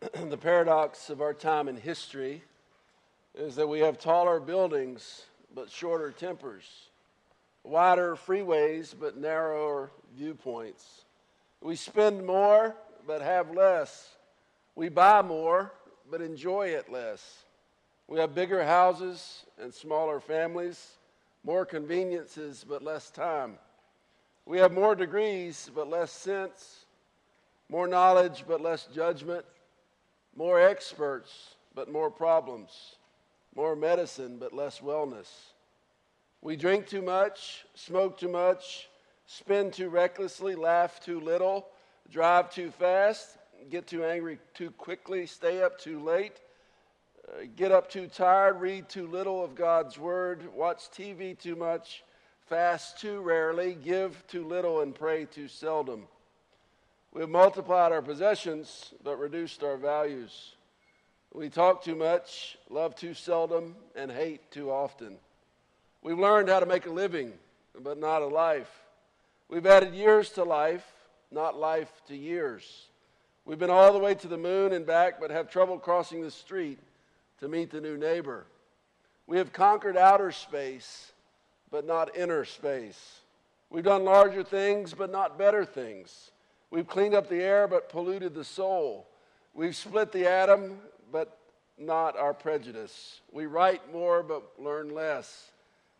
the paradox of our time in history is that we have taller buildings but shorter tempers, wider freeways but narrower viewpoints. We spend more but have less. We buy more but enjoy it less. We have bigger houses and smaller families, more conveniences but less time. We have more degrees but less sense, more knowledge but less judgment, more experts but more problems, more medicine but less wellness. We drink too much, smoke too much, spend too recklessly, laugh too little, drive too fast, get too angry too quickly, stay up too late, uh, get up too tired, read too little of God's word, watch TV too much, fast too rarely, give too little, and pray too seldom. We have multiplied our possessions, but reduced our values. We talk too much, love too seldom, and hate too often. We've learned how to make a living, but not a life. We've added years to life, not life to years. We've been all the way to the moon and back, but have trouble crossing the street to meet the new neighbor. We have conquered outer space, but not inner space. We've done larger things, but not better things. We've cleaned up the air, but polluted the soul. We've split the atom, but not our prejudice. We write more, but learn less.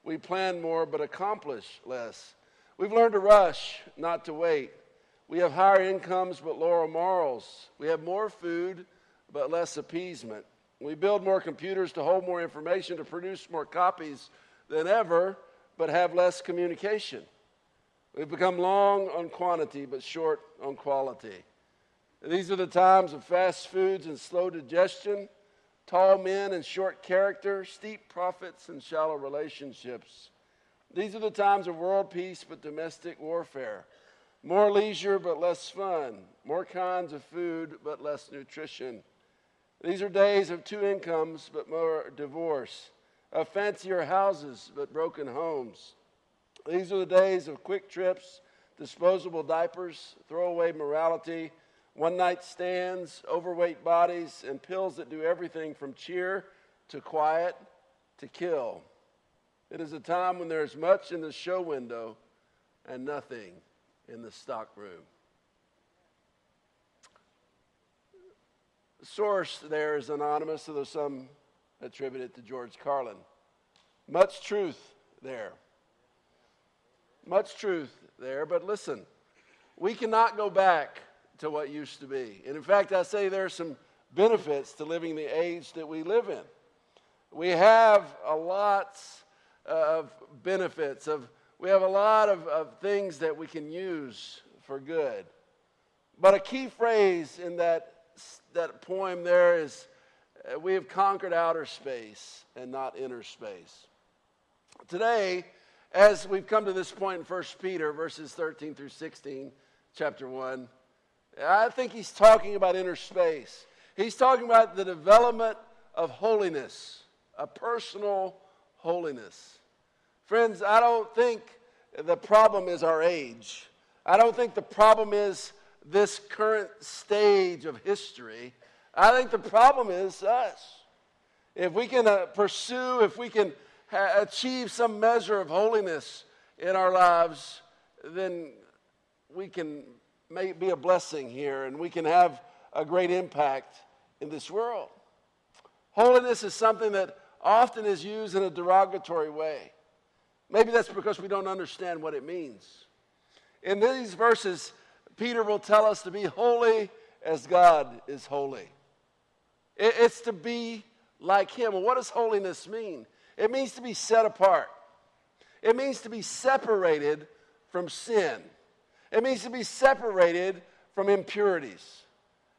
We plan more, but accomplish less. We've learned to rush, not to wait. We have higher incomes, but lower morals. We have more food, but less appeasement. We build more computers to hold more information, to produce more copies than ever, but have less communication. We've become long on quantity, but short on quality. These are the times of fast foods and slow digestion, tall men and short character, steep profits and shallow relationships. These are the times of world peace, but domestic warfare. More leisure, but less fun. More kinds of food, but less nutrition. These are days of two incomes, but more divorce, of fancier houses, but broken homes. These are the days of quick trips, disposable diapers, throwaway morality, one night stands, overweight bodies, and pills that do everything from cheer to quiet to kill. It is a time when there is much in the show window and nothing in the stock room. Source there is anonymous, although some attribute it to George Carlin. Much truth there. Much truth there, but listen, we cannot go back to what used to be. And in fact, I say there are some benefits to living the age that we live in. We have a lot of benefits of we have a lot of, of things that we can use for good. But a key phrase in that, that poem there is uh, we have conquered outer space and not inner space. Today, as we've come to this point in 1 Peter, verses 13 through 16, chapter 1, I think he's talking about inner space. He's talking about the development of holiness, a personal holiness. Friends, I don't think the problem is our age. I don't think the problem is this current stage of history. I think the problem is us. If we can uh, pursue, if we can ha- achieve some measure of holiness in our lives, then we can may be a blessing here and we can have a great impact in this world. Holiness is something that often is used in a derogatory way. Maybe that's because we don't understand what it means. In these verses, Peter will tell us to be holy as God is holy. It's to be like Him. What does holiness mean? It means to be set apart, it means to be separated from sin, it means to be separated from impurities.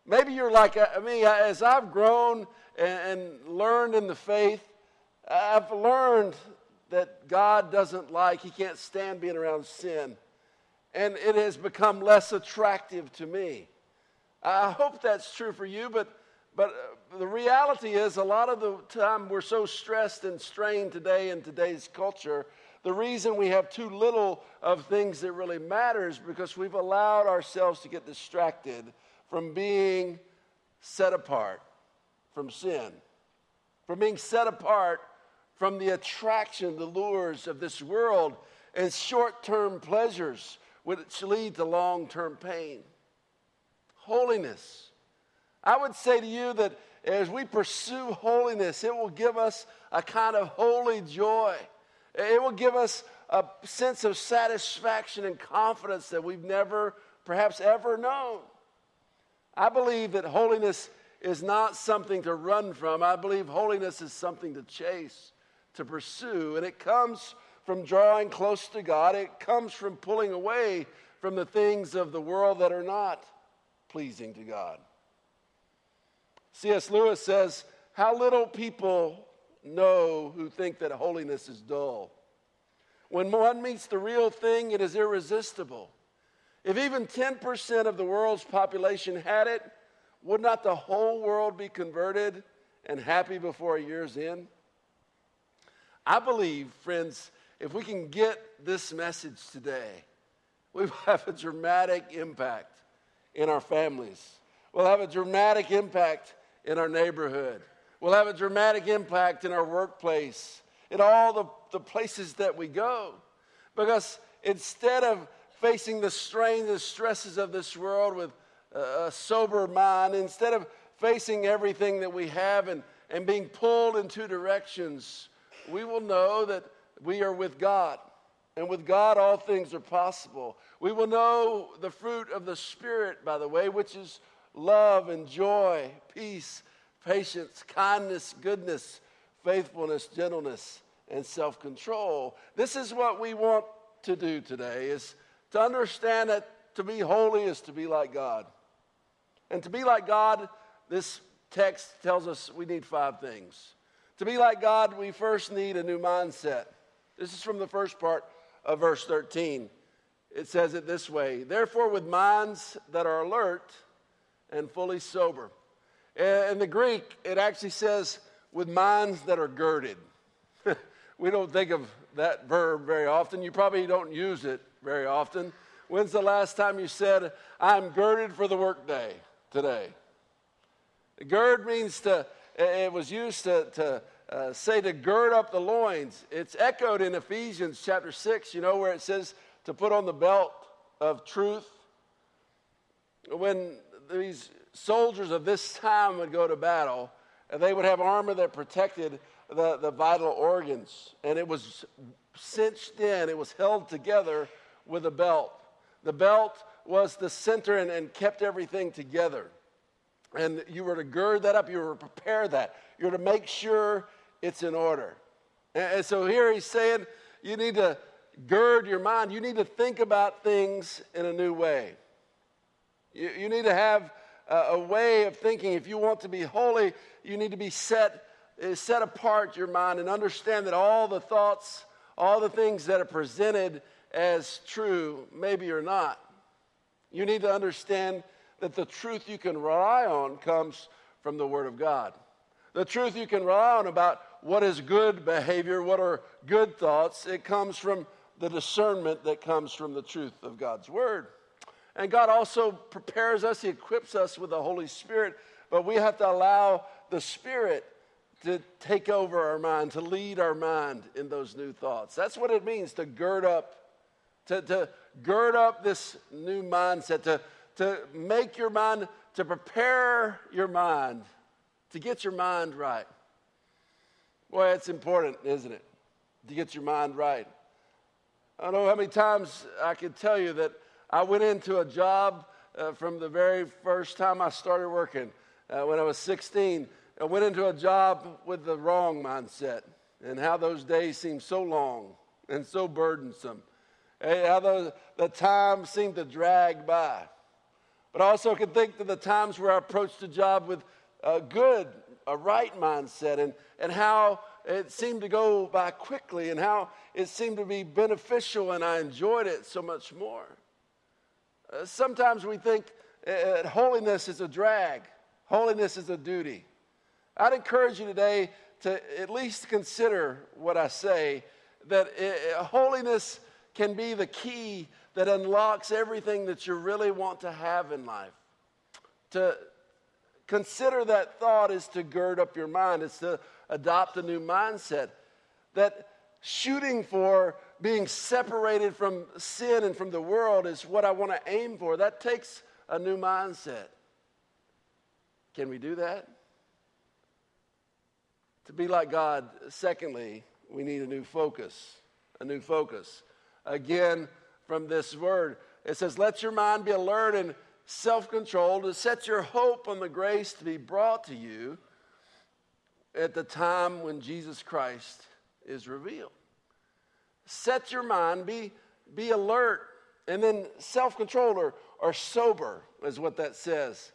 Maybe you're like uh, me, as I've grown and learned in the faith, I've learned that God doesn't like, He can't stand being around sin. And it has become less attractive to me. I hope that's true for you, but, but uh, the reality is, a lot of the time we're so stressed and strained today in today's culture. The reason we have too little of things that really matter is because we've allowed ourselves to get distracted from being set apart from sin, from being set apart from the attraction, the lures of this world and short term pleasures, which lead to long term pain. Holiness. I would say to you that as we pursue holiness, it will give us a kind of holy joy. It will give us a sense of satisfaction and confidence that we've never, perhaps, ever known. I believe that holiness is not something to run from. I believe holiness is something to chase, to pursue. And it comes from drawing close to God, it comes from pulling away from the things of the world that are not pleasing to God. C.S. Lewis says, How little people know who think that holiness is dull. When one meets the real thing, it is irresistible. If even 10% of the world's population had it, would not the whole world be converted and happy before a year's end? I believe, friends, if we can get this message today, we will have a dramatic impact in our families. We'll have a dramatic impact in our neighborhood. We'll have a dramatic impact in our workplace, in all the, the places that we go. Because instead of facing the strain, the stresses of this world with a sober mind, instead of facing everything that we have and, and being pulled in two directions, we will know that we are with God. And with God, all things are possible. We will know the fruit of the Spirit, by the way, which is love and joy, peace, patience, kindness, goodness, faithfulness, gentleness, and self control. This is what we want to do today is to understand that to be holy is to be like God. And to be like God, this text tells us we need five things. To be like God, we first need a new mindset. This is from the first part of verse 13. It says it this way Therefore, with minds that are alert and fully sober. In the Greek, it actually says, with minds that are girded. we don't think of that verb very often. You probably don't use it very often. When's the last time you said, I'm girded for the workday today? Gird means to, it was used to, to uh, say to gird up the loins. It's echoed in Ephesians chapter 6, you know, where it says to put on the belt of truth. When these soldiers of this time would go to battle, and they would have armor that protected the, the vital organs. And it was cinched in, it was held together with a belt. The belt was the center and, and kept everything together. And you were to gird that up, you were to prepare that, you were to make sure it's in order. And, and so here he's saying you need to gird your mind, you need to think about things in a new way. You, you need to have a, a way of thinking. If you want to be holy, you need to be set, eh, set apart your mind and understand that all the thoughts, all the things that are presented as true, maybe are not. You need to understand that the truth you can rely on comes from the Word of God. The truth you can rely on about what is good behavior, what are good thoughts, it comes from the discernment that comes from the truth of God's Word. And God also prepares us, He equips us with the Holy Spirit, but we have to allow the Spirit to take over our mind, to lead our mind in those new thoughts. That's what it means to gird up, to, to gird up this new mindset, to, to make your mind, to prepare your mind, to get your mind right. Boy, it's important, isn't it? To get your mind right. I don't know how many times I can tell you that I went into a job uh, from the very first time I started working uh, when I was 16. I went into a job with the wrong mindset and how those days seemed so long and so burdensome. How the, the time seemed to drag by. But I also can think of the times where I approached a job with a good, a right mindset, and, and how it seemed to go by quickly, and how it seemed to be beneficial, and I enjoyed it so much more. Uh, sometimes we think uh, holiness is a drag, holiness is a duty. I'd encourage you today to at least consider what I say that uh, holiness can be the key that unlocks everything that you really want to have in life. To consider that thought is to gird up your mind, it's to adopt a new mindset. That shooting for being separated from sin and from the world is what I want to aim for. That takes a new mindset. Can we do that? To be like God, secondly, we need a new focus. A new focus. Again, from this word, it says, Let your mind be alert and self controlled to set your hope on the grace to be brought to you at the time when Jesus Christ is revealed. Set your mind, be, be alert, and then self controlled or, or sober is what that says.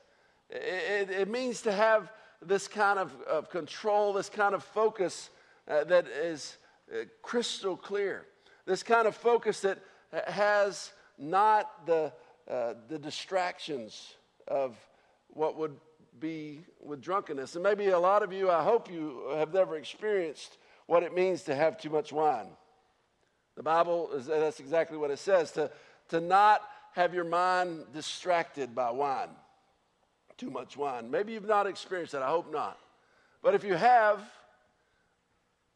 It, it, it, means to have this kind of, of control, this kind of focus uh, that is uh, crystal clear, this kind of focus that has not the, uh, the distractions of what would be with drunkenness. And maybe a lot of you, I hope you have never experienced what it means to have too much wine. The Bible, is, that's exactly what it says to, to not have your mind distracted by wine, too much wine. Maybe you've not experienced that. I hope not. But if you have,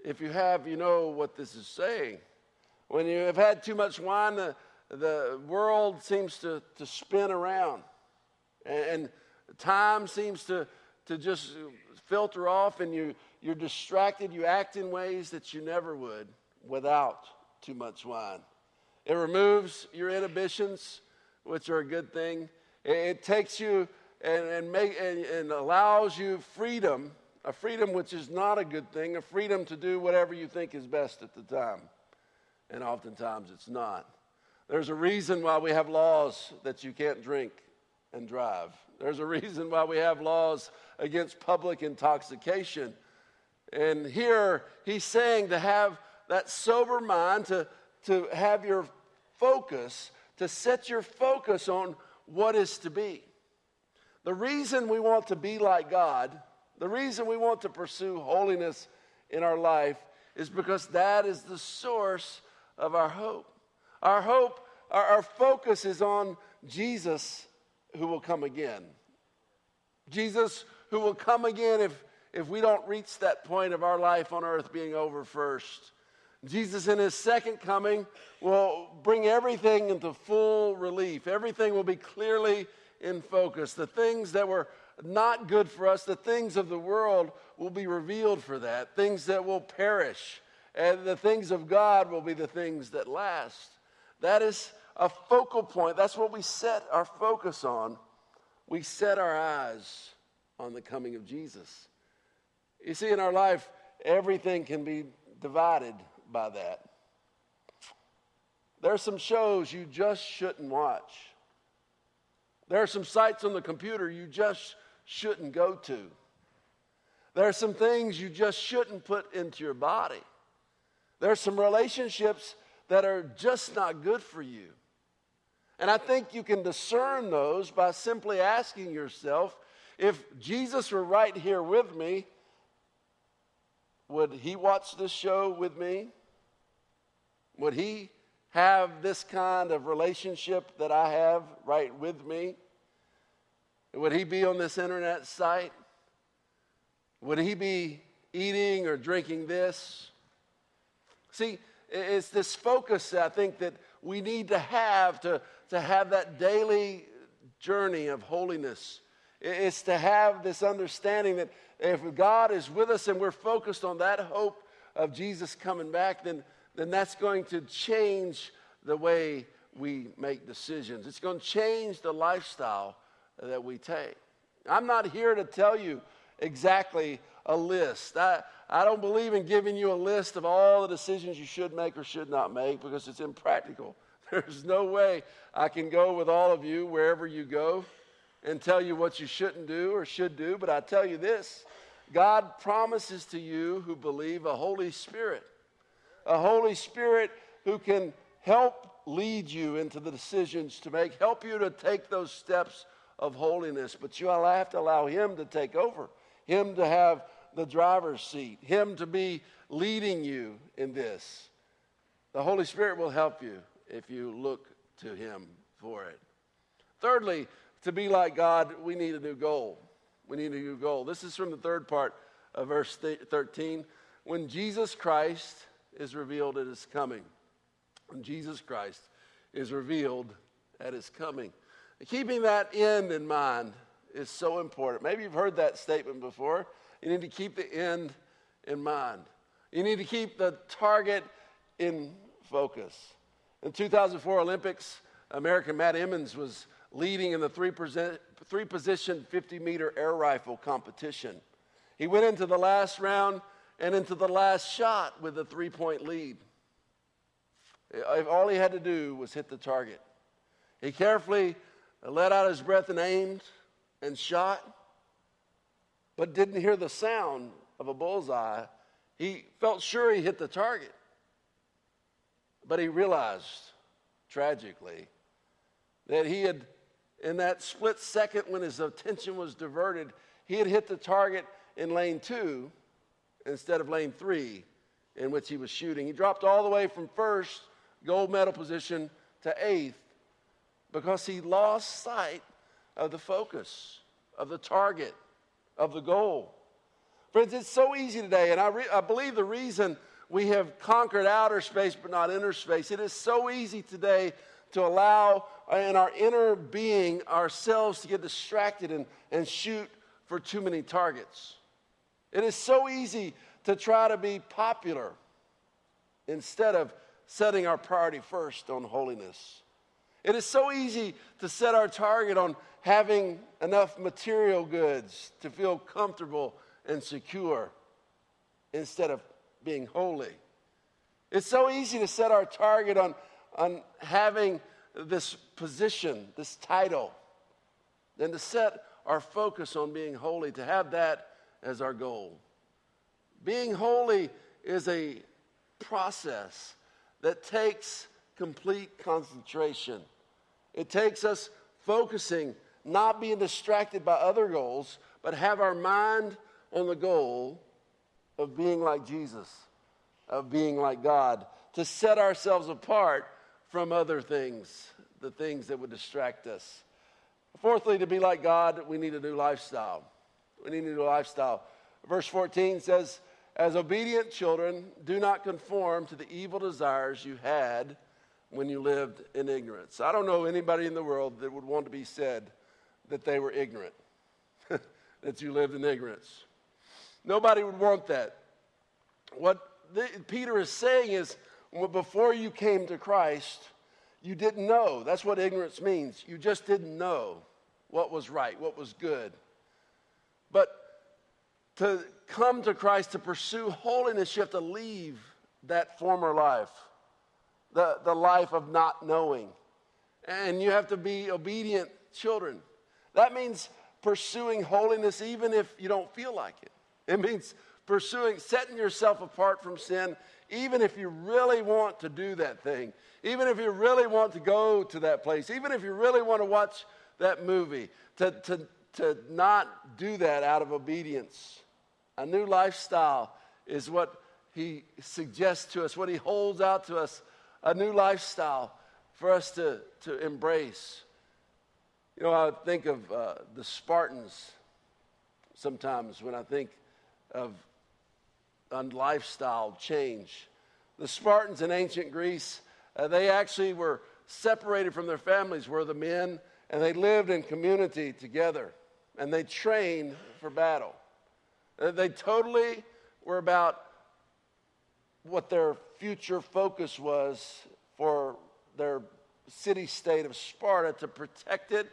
if you have, you know what this is saying. When you have had too much wine, the, the world seems to, to spin around. And, and time seems to, to just filter off, and you, you're distracted. You act in ways that you never would without too much wine. It removes your inhibitions, which are a good thing. It, it takes you and, and, make, and, and allows you freedom, a freedom which is not a good thing, a freedom to do whatever you think is best at the time. And oftentimes it's not. There's a reason why we have laws that you can't drink and drive. There's a reason why we have laws against public intoxication. And here he's saying to have that sober mind, to, to have your focus, to set your focus on what is to be. The reason we want to be like God, the reason we want to pursue holiness in our life is because that is the source of our hope. Our hope, our, our focus is on Jesus who will come again. Jesus who will come again if, if we don't reach that point of our life on earth being over first. Jesus, in his second coming, will bring everything into full relief. Everything will be clearly in focus. The things that were not good for us, the things of the world, will be revealed for that. Things that will perish. And the things of God will be the things that last. That is a focal point. That's what we set our focus on. We set our eyes on the coming of Jesus. You see, in our life, everything can be divided by that. There are some shows you just shouldn't watch. There are some sites on the computer you just shouldn't go to. There are some things you just shouldn't put into your body. There are some relationships that are just not good for you. And I think you can discern those by simply asking yourself if Jesus were right here with me, would he watch this show with me? Would he have this kind of relationship that I have right with me? Would he be on this internet site? Would he be eating or drinking this? See, it's this focus I think that we need to have to, to have that daily journey of holiness. It's to have this understanding that if God is with us and we're focused on that hope of Jesus coming back, then then that's going to change the way we make decisions. It's going to change the lifestyle that we take. I'm not here to tell you exactly a list. I, I don't believe in giving you a list of all the decisions you should make or should not make because it's impractical. There's no way I can go with all of you wherever you go and tell you what you shouldn't do or should do, but I tell you this God promises to you who believe a Holy Spirit a Holy Spirit who can help lead you into the decisions to make, help you to take those steps of holiness. But you'll have to allow Him to take over, Him to have the driver's seat, Him to be leading you in this. The Holy Spirit will help you if you look to Him for it. Thirdly, to be like God, we need a new goal. We need a new goal. This is from the third part of verse 13. When Jesus Christ is revealed at his coming. When Jesus Christ is revealed at his coming. Keeping that end in mind is so important. Maybe you've heard that statement before. You need to keep the end in mind. You need to keep the target in focus. In 2004 Olympics, American Matt Emmons was leading in the three, three position 50 meter air rifle competition. He went into the last round and into the last shot with a three point lead. If All he had to do was hit the target. He carefully let out his breath and aimed and shot, but didn't hear the sound of a bullseye. He felt sure he hit the target, but he realized, tragically, that he had, in that split second when his attention was diverted, he had hit the target in lane two instead of lane three in which he was shooting. He dropped all the way from first gold medal position to eighth because he lost sight of the focus, of the target, of the goal. Friends, it's so easy today, and I, re- I believe the reason we have conquered outer space but not inner space, it is so easy today to allow uh, in our inner being ourselves to get distracted and, and shoot for too many targets. It is so easy to try to be popular instead of setting our priority first on holiness. It is so easy to set our target on having enough material goods to feel comfortable and secure instead of being holy. It's so easy to set our target on, on having this position, this title, than to set our focus on being holy, to have that as our goal. Being holy is a process that takes complete concentration. It takes us focusing, not being distracted by other goals, but have our mind on the goal of being like Jesus, of being like God, to set ourselves apart from other things, the things that would distract us. Fourthly, to be like God, we need a new lifestyle. We need a new lifestyle. Verse 14 says, As obedient children, do not conform to the evil desires you had when you lived in ignorance. I don't know anybody in the world that would want to be said that they were ignorant, that you lived in ignorance. Nobody would want that. What the, Peter is saying is, well, before you came to Christ, you didn't know. That's what ignorance means. You just didn't know what was right, what was good. But to come to Christ, to pursue holiness, you have to leave that former life, the, the life of not knowing. And you have to be obedient children. That means pursuing holiness even if you don't feel like it. It means pursuing, setting yourself apart from sin, even if you really want to do that thing, even if you really want to go to that place, even if you really want to watch that movie, to, to, to not do that out of obedience. A new lifestyle is what he suggests to us, what he holds out to us, a new lifestyle for us to, to embrace. You know, I think of uh, the Spartans sometimes when I think of a lifestyle change. The Spartans in ancient Greece, uh, they actually were separated from their families, were the men, and they lived in community together and they trained for battle. Uh, they totally were about what their future focus was for their city state of Sparta to protect it,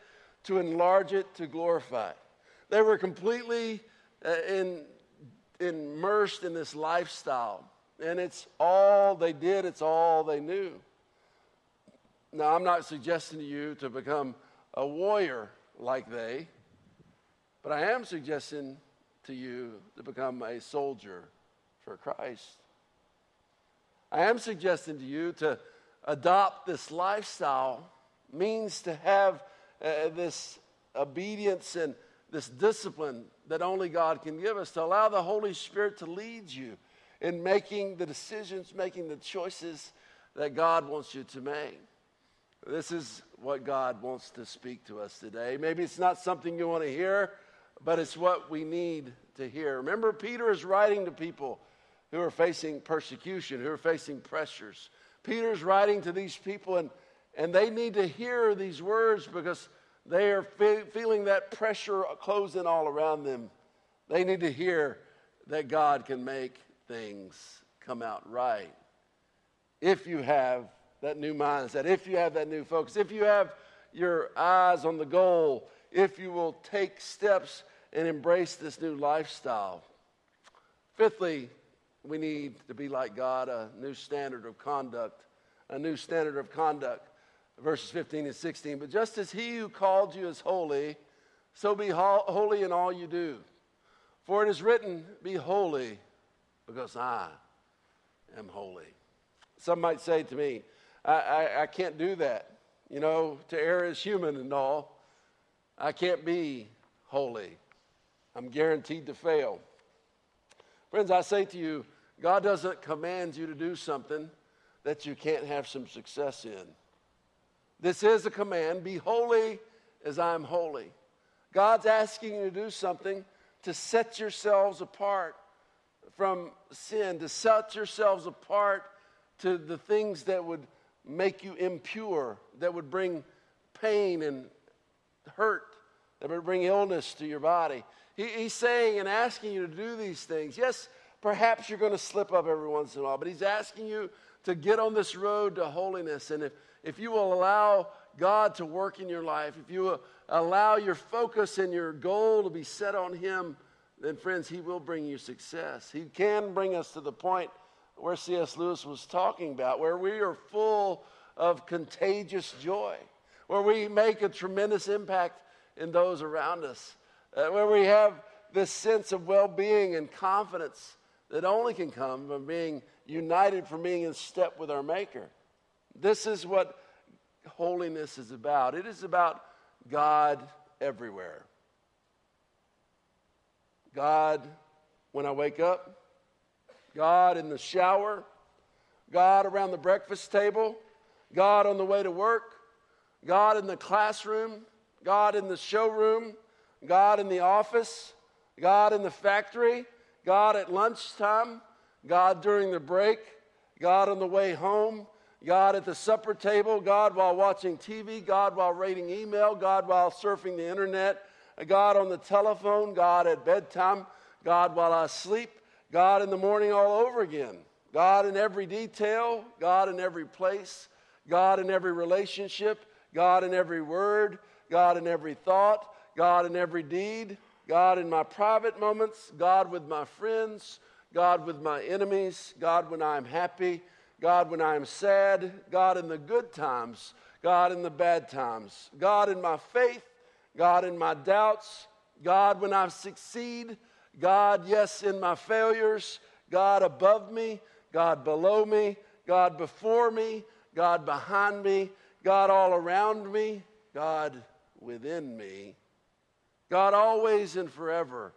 to enlarge it, to glorify. They were completely uh, in, immersed in this lifestyle, and it's all they did, it's all they knew. Now, I'm not suggesting to you to become a warrior like they, but I am suggesting to you to become a soldier for Christ. I am suggesting to you to adopt this lifestyle means to have uh, this obedience and this discipline that only God can give us, to allow the Holy Spirit to lead you in making the decisions, making the choices that God wants you to make. This is what God wants to speak to us today. Maybe it's not something you want to hear but it's what we need to hear. Remember, Peter is writing to people who are facing persecution, who are facing pressures. Peter's writing to these people, and, and they need to hear these words because they are fe- feeling that pressure closing all around them. They need to hear that God can make things come out right. If you have that new mindset, if you have that new focus, if you have your eyes on the goal, if you will take steps and embrace this new lifestyle. Fifthly, we need to be like God, a new standard of conduct, a new standard of conduct. Verses 15 and 16. But just as he who called you is holy, so be holy in all you do. For it is written, Be holy, because I am holy. Some might say to me, I, I, I can't do that. You know, to err is human and all. I can't be holy. I'm guaranteed to fail. Friends, I say to you, God doesn't command you to do something that you can't have some success in. This is a command be holy as I'm holy. God's asking you to do something to set yourselves apart from sin, to set yourselves apart to the things that would make you impure, that would bring pain and hurt, that would bring illness to your body. He, he's saying and asking you to do these things. Yes, perhaps you're going to slip up every once in a while, but he's asking you to get on this road to holiness. And if, if you will allow God to work in your life, if you allow your focus and your goal to be set on Him, then, friends, He will bring you success. He can bring us to the point where C.S. Lewis was talking about, where we are full of contagious joy, where we make a tremendous impact in those around us, uh, where we have this sense of well being and confidence that only can come from being united, from being in step with our Maker. This is what holiness is about. It is about God everywhere. God when I wake up, God in the shower, God around the breakfast table, God on the way to work, God in the classroom, God in the showroom, God in the office, God in the factory, God at lunchtime, God during the break, God on the way home, God at the supper table, God while watching TV, God while reading email, God while surfing the internet, God on the telephone, God at bedtime, God while I sleep, God in the morning all over again. God in every detail, God in every place, God in every relationship, God in every word, God in every thought, God in every deed, God in my private moments, God with my friends, God with my enemies, God when I'm happy, God when I'm sad, God in the good times, God in the bad times, God in my faith, God in my doubts, God when I succeed, God, yes, in my failures, God above me, God below me, God before me, God behind me, God all around me, God within me, God always and forever,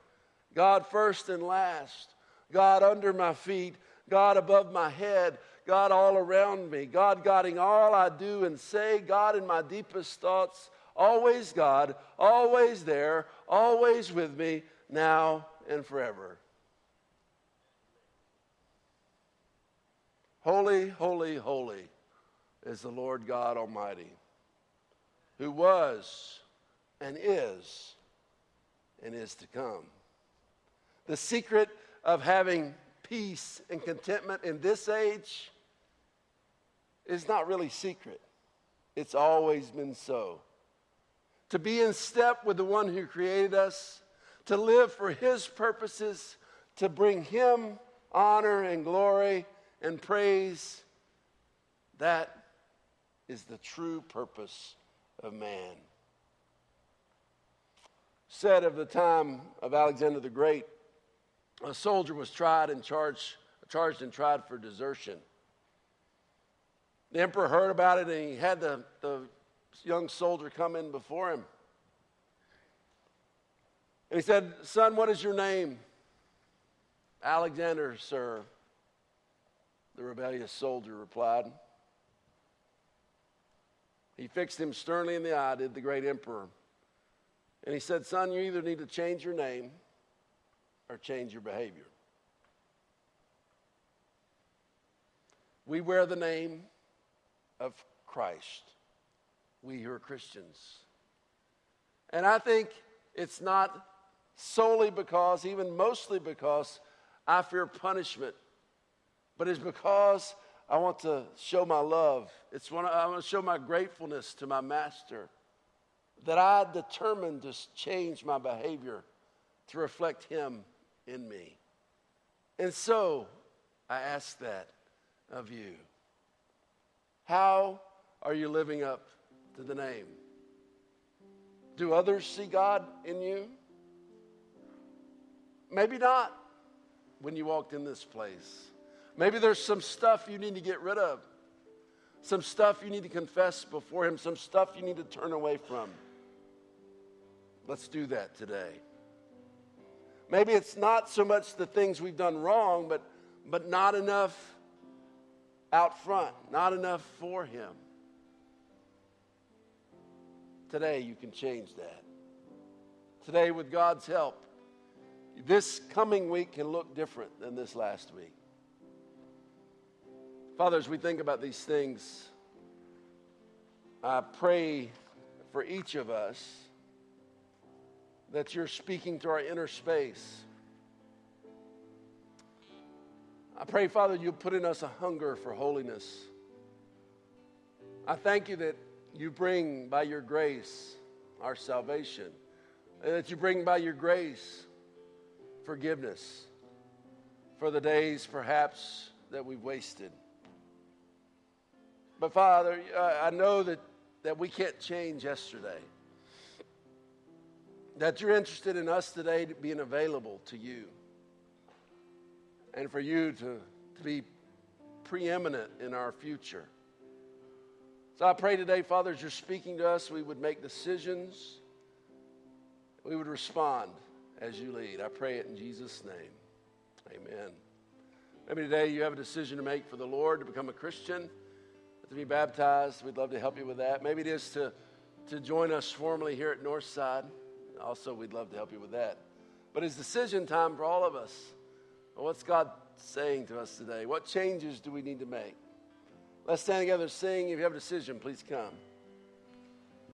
God first and last, God under my feet, God above my head, God all around me, God guiding all I do and say, God in my deepest thoughts, always God, always there, always with me, now and forever. Holy, holy, holy is the Lord God Almighty, who was and is and is to come. The secret of having peace and contentment in this age is not really secret. It's always been so. To be in step with the one who created us to live for His purposes, to bring Him honor and glory and praise. That is the true purpose of man. Said of the time of Alexander the Great, a soldier was tried and charged, charged and tried for desertion. The emperor heard about it and he had the, the young soldier come in before him. And he said, Son, what is your name? Alexander, sir. The rebellious soldier replied. He fixed him sternly in the eye, did the great emperor. And he said, Son, you either need to change your name or change your behavior. We wear the name of Christ, we who are Christians. And I think it's not solely because, even mostly because, I fear punishment, but it's because I want to show my love. It's when I want to show my gratefulness to my master that I determined to change my behavior to reflect him in me. And so I ask that of you. How are you living up to the name? Do others see God in you? Maybe not when you walked in this place. Maybe there's some stuff you need to get rid of, some stuff you need to confess before Him, some stuff you need to turn away from. Let's do that today. Maybe it's not so much the things we've done wrong, but, but not enough out front, not enough for Him. Today, you can change that. Today, with God's help, this coming week can look different than this last week. Father, as we think about these things, I pray for each of us that you're speaking to our inner space. I pray, Father, you'll put in us a hunger for holiness. I thank you that you bring by your grace our salvation, and that you bring by your grace forgiveness for the days perhaps that we've wasted. But Father, uh, I know that, that we can't change yesterday. That you're interested in us today being available to you. And for you to, to be preeminent in our future. So I pray today, Father, as you're speaking to us, we would make decisions, we would respond as you lead. I pray it in Jesus' name. Amen. Maybe today you have a decision to make for the Lord to become a Christian to be baptized, we'd love to help you with that. Maybe it is to, to join us formally here at Northside. Also, we'd love to help you with that. But it's decision time for all of us. what's God saying to us today? What changes do we need to make? Let's stand together, sing. If you have a decision, please come.